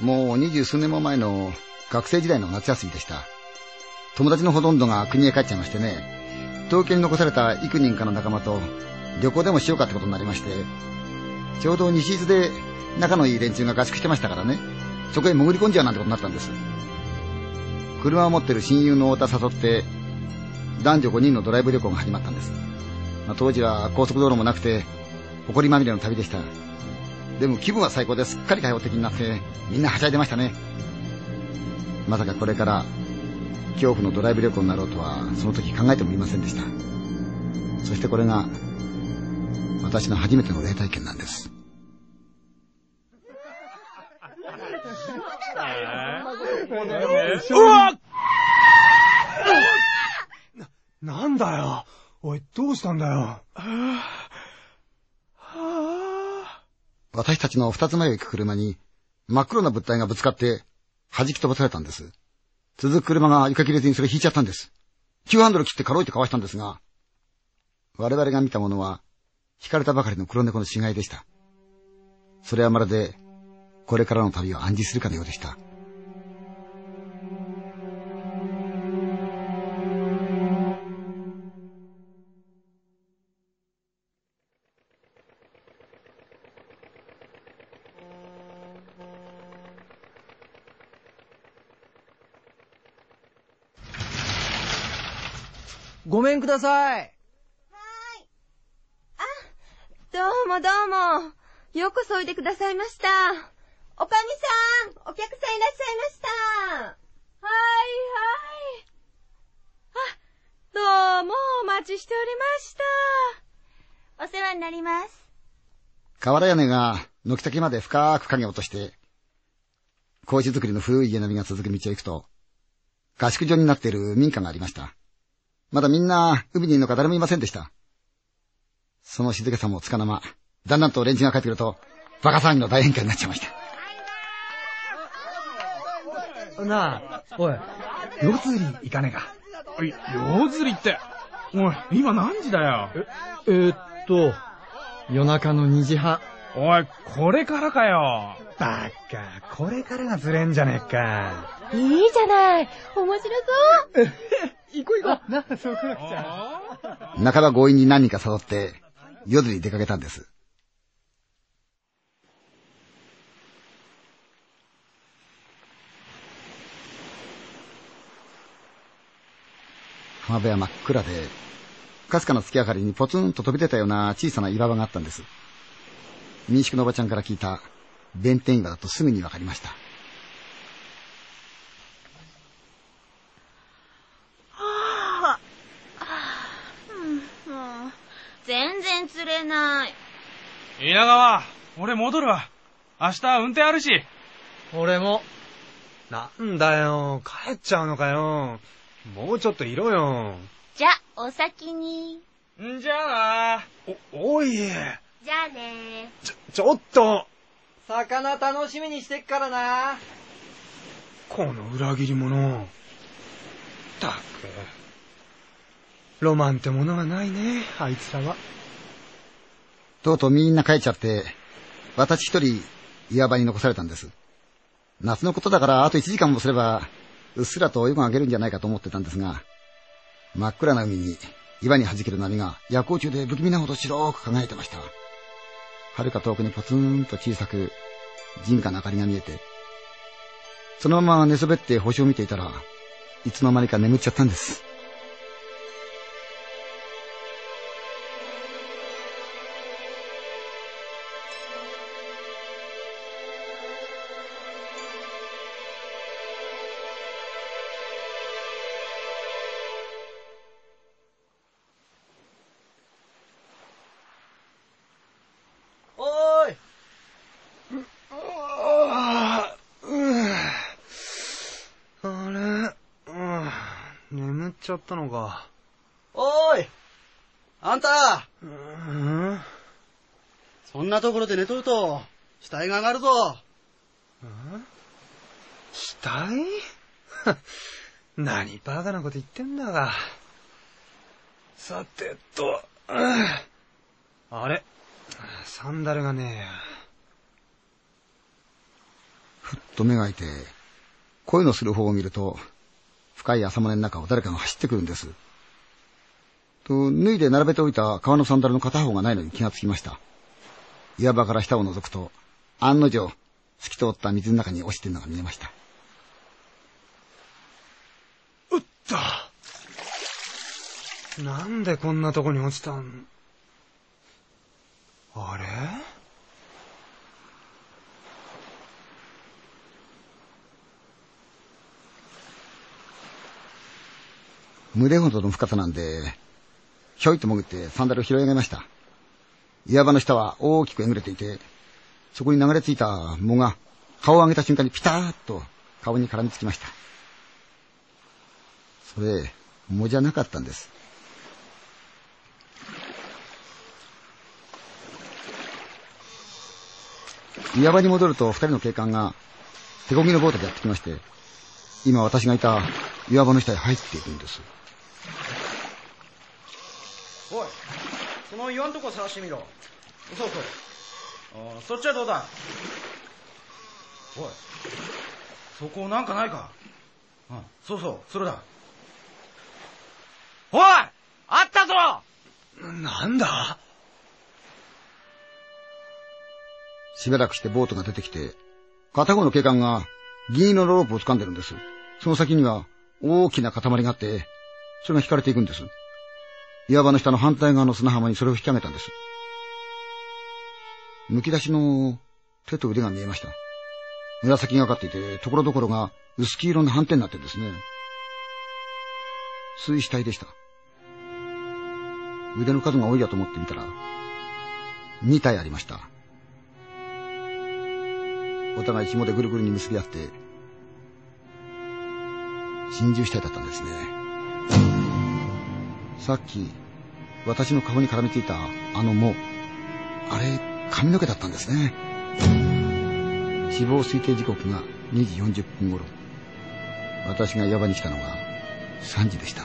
もう二十数年も前の学生時代の夏休みでした。友達のほとんどが国へ帰っちゃいましてね、東京に残された幾人かの仲間と旅行でもしようかってことになりまして、ちょうど西伊豆で仲のいい連中が合宿してましたからね、そこへ潜り込んじゃうなんてことになったんです。車を持ってる親友の太田誘って、男女5人のドライブ旅行が始まったんです。まあ、当時は高速道路もなくて、埃まみれの旅でした。でも気分は最高ですっかり開放的になって、みんなはしゃいでましたね。まさかこれから、恐怖のドライブ旅行になろうとは、その時考えてもいませんでした。そしてこれが、私の初めての霊体験なんです。うわな、なんだよ。おい、どうしたんだよ。私たちの二つ前を行く車に真っ黒な物体がぶつかって弾き飛ばされたんです。続く車が床切れずにそれ引いちゃったんです。急ハンドル切ってかろういてかわしたんですが、我々が見たものは引かれたばかりの黒猫の死骸でした。それはまるでこれからの旅を暗示するかのようでした。ごめんください。どうもどうも。ようこそおいでくださいました。おかみさん、お客さんいらっしゃいました。はいはい。あ、どうもお待ちしておりました。お世話になります。瓦屋根が軒先まで深く影を落として、格子作りの古い家並みが続く道を行くと、合宿所になっている民家がありました。まだみんな海にいるのか誰もいませんでした。その静けさもつかの間、だんだんと連中が帰ってくると、バカ騒ぎの大宴会になっちゃいました。なあ、おい、夜釣り行かねえか？夜釣りって。おい、今何時だよ？えー、っと、夜中の2時半。おい、これからかよ。バカ、これからが釣れんじゃねえか。いいじゃない。面白そう。行こう行こう。なあ、そう来なくちゃ。半ば強引に何人か誘って、夜に出かけたんです。浜辺は真っ暗で、かすかな月明かりにポツンと飛び出たような小さな岩場があったんです。民宿のおばちゃんから聞いた弁天岩だとすぐにわかりました。はあ、うん、もう、全ない。稲川、俺戻るわ。明日運転あるし。俺も。なんだよ、帰っちゃうのかよ。もうちょっといろよ。じゃ、お先に。んじゃあな。お、おい、じゃあねちょ、ちょっと。魚楽しみにしてっからな。この裏切り者。ったく。ロマンってものがないね、あいつらは。とうとうみんな帰っちゃって、私一人岩場に残されたんです。夏のことだからあと1時間もすれば、うっすらと泳が上げるんじゃないかと思ってたんですが、真っ暗な海に岩に弾ける波が夜光中で不気味なほど白く輝いてました。遥か遠くにポツンと小さく人家の明かりが見えて、そのまま寝そべって星を見ていたらいつの間にか眠っちゃったんです。ちゃったのか。おーいあんた。うん、そんなところで寝とると、死体が上がるぞ。死体？何バカなこと言ってんだか。さてと、うんあれ？サンダルがねふっと目が開いて、声のする方を見ると、深い朝もねの中を誰かが走ってくるんです。と、脱いで並べておいた革のサンダルの片方がないのに気がつきました。岩場から下を覗くと、案の定、透き通った水の中に落ちてるのが見えました。うったなんでこんなとこに落ちたん？あれ？胸ほどの深さなんで、ひょいと潜ってサンダルを拾い上げました。岩場の下は大きくえぐれていて、そこに流れ着いた藻が顔を上げた瞬間にピターッと顔に絡みつきました。それ、藻じゃなかったんです。岩場に戻ると二人の警官が手こぎのボートでやってきまして、今私がいた岩場の下へ入っていくんです。おい、その岩んとこ探してみろ。そうそう。あそっちはどうだ？おい、そこなんかないか？あそうそう、それだ。おいあったぞなんだ？しばらくしてボートが出てきて、片方の警官が銀色のロープを掴んでるんです。その先には大きな塊があって、それが引かれていくんです。岩場の下の反対側の砂浜にそれを引き上げたんです。剥き出しの手と腕が見えました。紫がかっていて、ところどころが薄黄色の斑点になってるんですね。水死体でした。腕の数が多いやと思ってみたら、2体ありました。お互い紐でぐるぐるに結び合って、心中死体だったんですね。さっき、私の顔に絡みついたあの藻、あれ、髪の毛だったんですね。死亡推定時刻が2時40分頃。私が岩場に来たのが3時でした。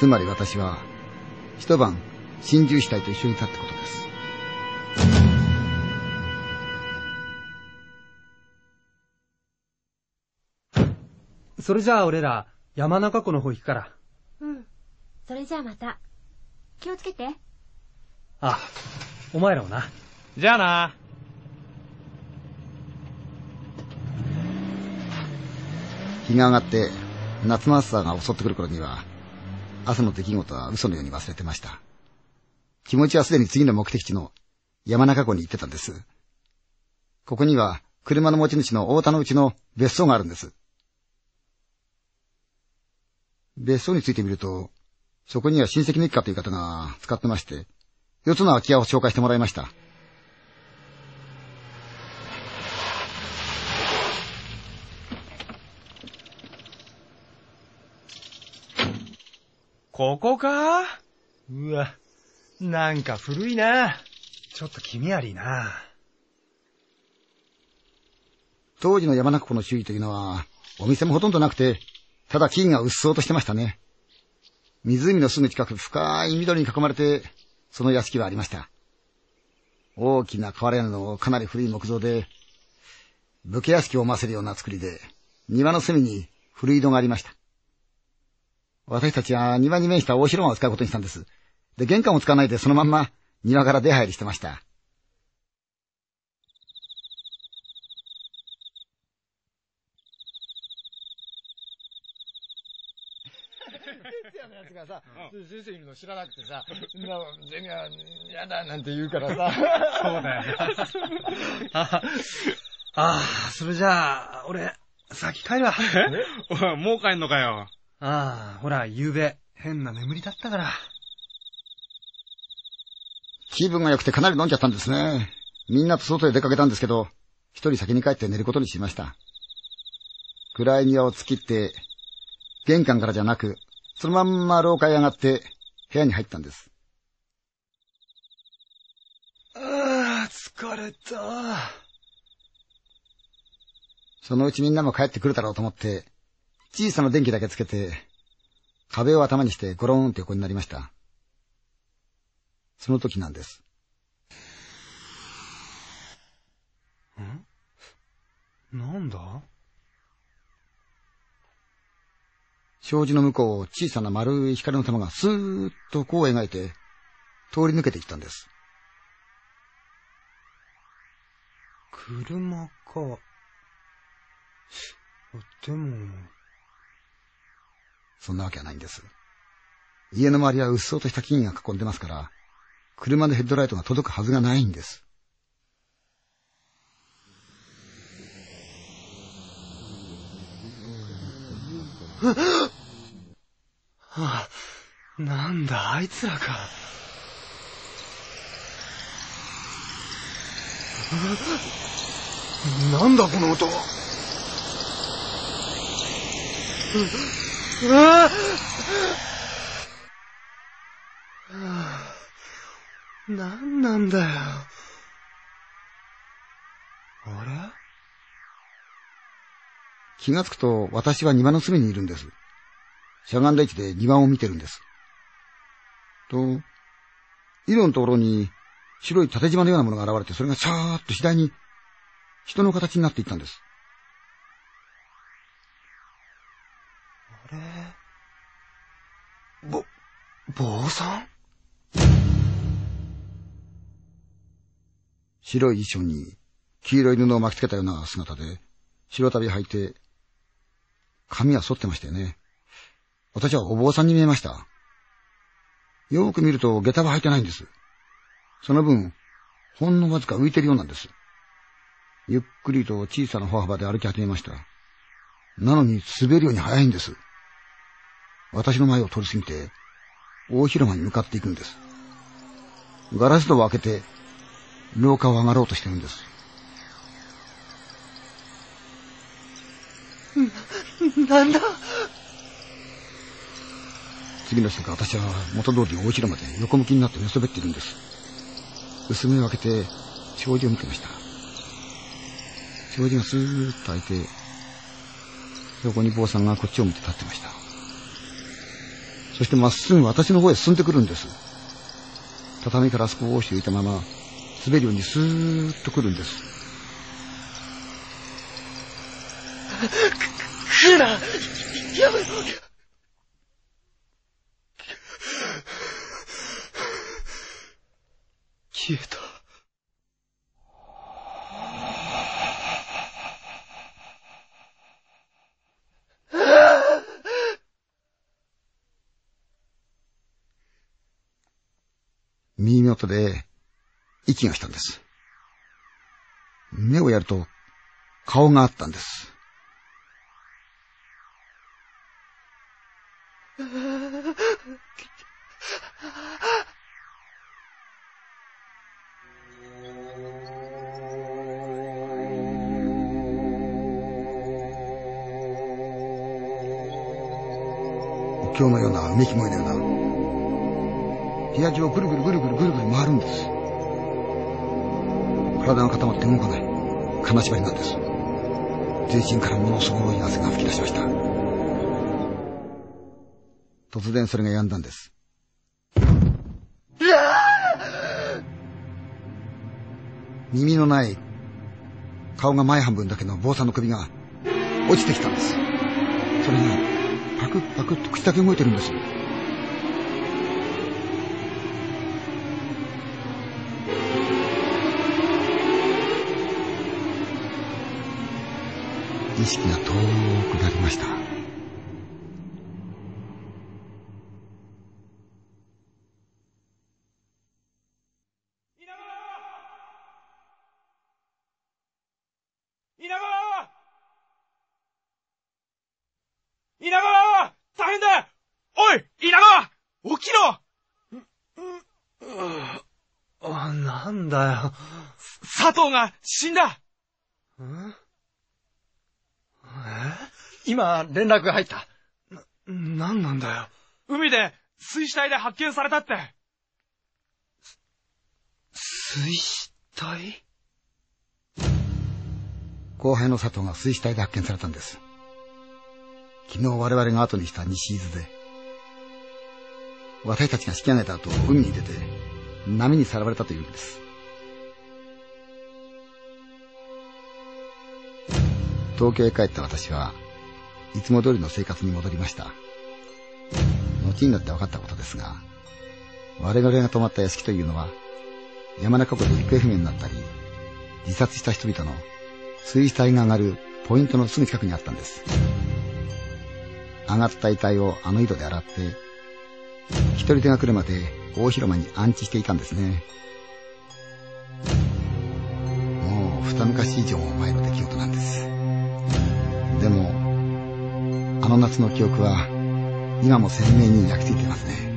つまり私は、一晩心中死体と一緒にいたってことです。それじゃあ俺ら、山中湖の方行くから。うん。それじゃあまた。気をつけて。ああ、お前らもな。じゃあな。日が上がって夏の暑さが襲ってくる頃には、朝の出来事は嘘のように忘れてました。気持ちはすでに次の目的地の山中湖に行ってたんです。ここには車の持ち主の大田のうちの別荘があるんです。別荘についてみると、そこには親戚の一家という方が使ってまして、四つの空き家を紹介してもらいました。ここか？うわ、なんか古いな。ちょっと気味悪いな。当時の山中湖の周囲というのは、お店もほとんどなくて、ただ木々がうっそうとしてましたね。湖のすぐ近く深い緑に囲まれて、その屋敷はありました。大きな瓦屋根のかなり古い木造で、武家屋敷を思わせるような作りで、庭の隅に古井戸がありました。私たちは庭に面した大広間を使うことにしたんです。で、玄関を使わないでそのまんま庭から出入りしてました。のやつがさ、先生いるの知らなくてさ、そんな、ゼミは嫌だなんて言うからさ。そうだよな。ああ、それじゃあ、俺、先帰るわ。え？もう帰んのかよ。ああ、ほら、夕べ、変な眠りだったから。気分が良くてかなり飲んじゃったんですね。みんなと外へ出かけたんですけど、一人先に帰って寝ることにしました。暗い庭を突きって、玄関からじゃなく、そのまんま廊下へ上がって部屋に入ったんです。ああ、疲れた。そのうちみんなも帰ってくるだろうと思って、小さな電気だけつけて、壁を頭にしてゴローンって横になりました。その時なんです。ん？なんだ？障子の向こうを小さな丸い光の玉がスーッとこう描いて通り抜けていったんです。車か。でも、そんなわけはないんです。家の周りはうっそうとした木々が囲んでますから、車のヘッドライトが届くはずがないんです。あ、なんだ、あいつらか。なんだ、この音。う わなんなんだよ。あれ？気がつくと私は庭の隅にいるんです。しゃがんだ位置で庭を見てるんです。と、井戸のところに白い縦縞のようなものが現れて、それがさーっと次第に人の形になっていったんです。あれ？ぼ、坊さん？白い衣装に黄色い布を巻きつけたような姿で、白旅履いて、髪は剃ってましたよね。私はお坊さんに見えました。よーく見ると下駄は履いてないんです。その分、ほんのわずか浮いてるようなんです。ゆっくりと小さな歩幅で歩き始めました。なのに滑るように速いんです。私の前を通り過ぎて、大広間に向かっていくんです。ガラス戸を開けて、廊下を上がろうとしてるんです。なんだ？次の瞬間私は元通り大広間で横向きになって寝そべっているんです。薄目を開けて障子を見てました。障子がスーッと開いて、そこに坊さんがこっちを見て立ってました。そしてまっすぐ私の方へ進んでくるんです。畳から少し浮いたまま、滑るようにスーッと来るんです。来るなやめろ消えた。耳元で息がしたんです。目をやると顔があったんです。今日のようなめき声のような部屋中をぐるぐるぐるぐるぐるぐる回るんです。体が固まって動かない。金縛りなんです。全身からものすごい汗が噴き出しました。突然それが止んだんです。耳のない、顔が前半分だけの坊さんの首が落ちてきたんです。それがパクッパクッと口だけ動いてるんです。意識が遠くなりました。稲川稲川大変だおい稲川起きろあ、なんだよ。佐藤が死んだん今、連絡が入った。えなんなんだよ。海で水死体で発見されたって水死体？後輩の佐藤が水死体で発見されたんです。昨日我々が後にした西伊豆で、私たちが引き上げた後、海に出て、波にさらわれたというんです。東京へ帰った私はいつも通りの生活に戻りました。後になって分かったことですが、我々が泊まった屋敷というのは、山中湖で行方不明になったり、自殺した人々の水死体が上がるポイントのすぐ近くにあったんです。上がった遺体をあの井戸で洗って、一人手が来るまで大広間に安置していたんですね。もう二昔以上も前の出来事なんです。あの夏の記憶は今も鮮明に焼き付いていますね。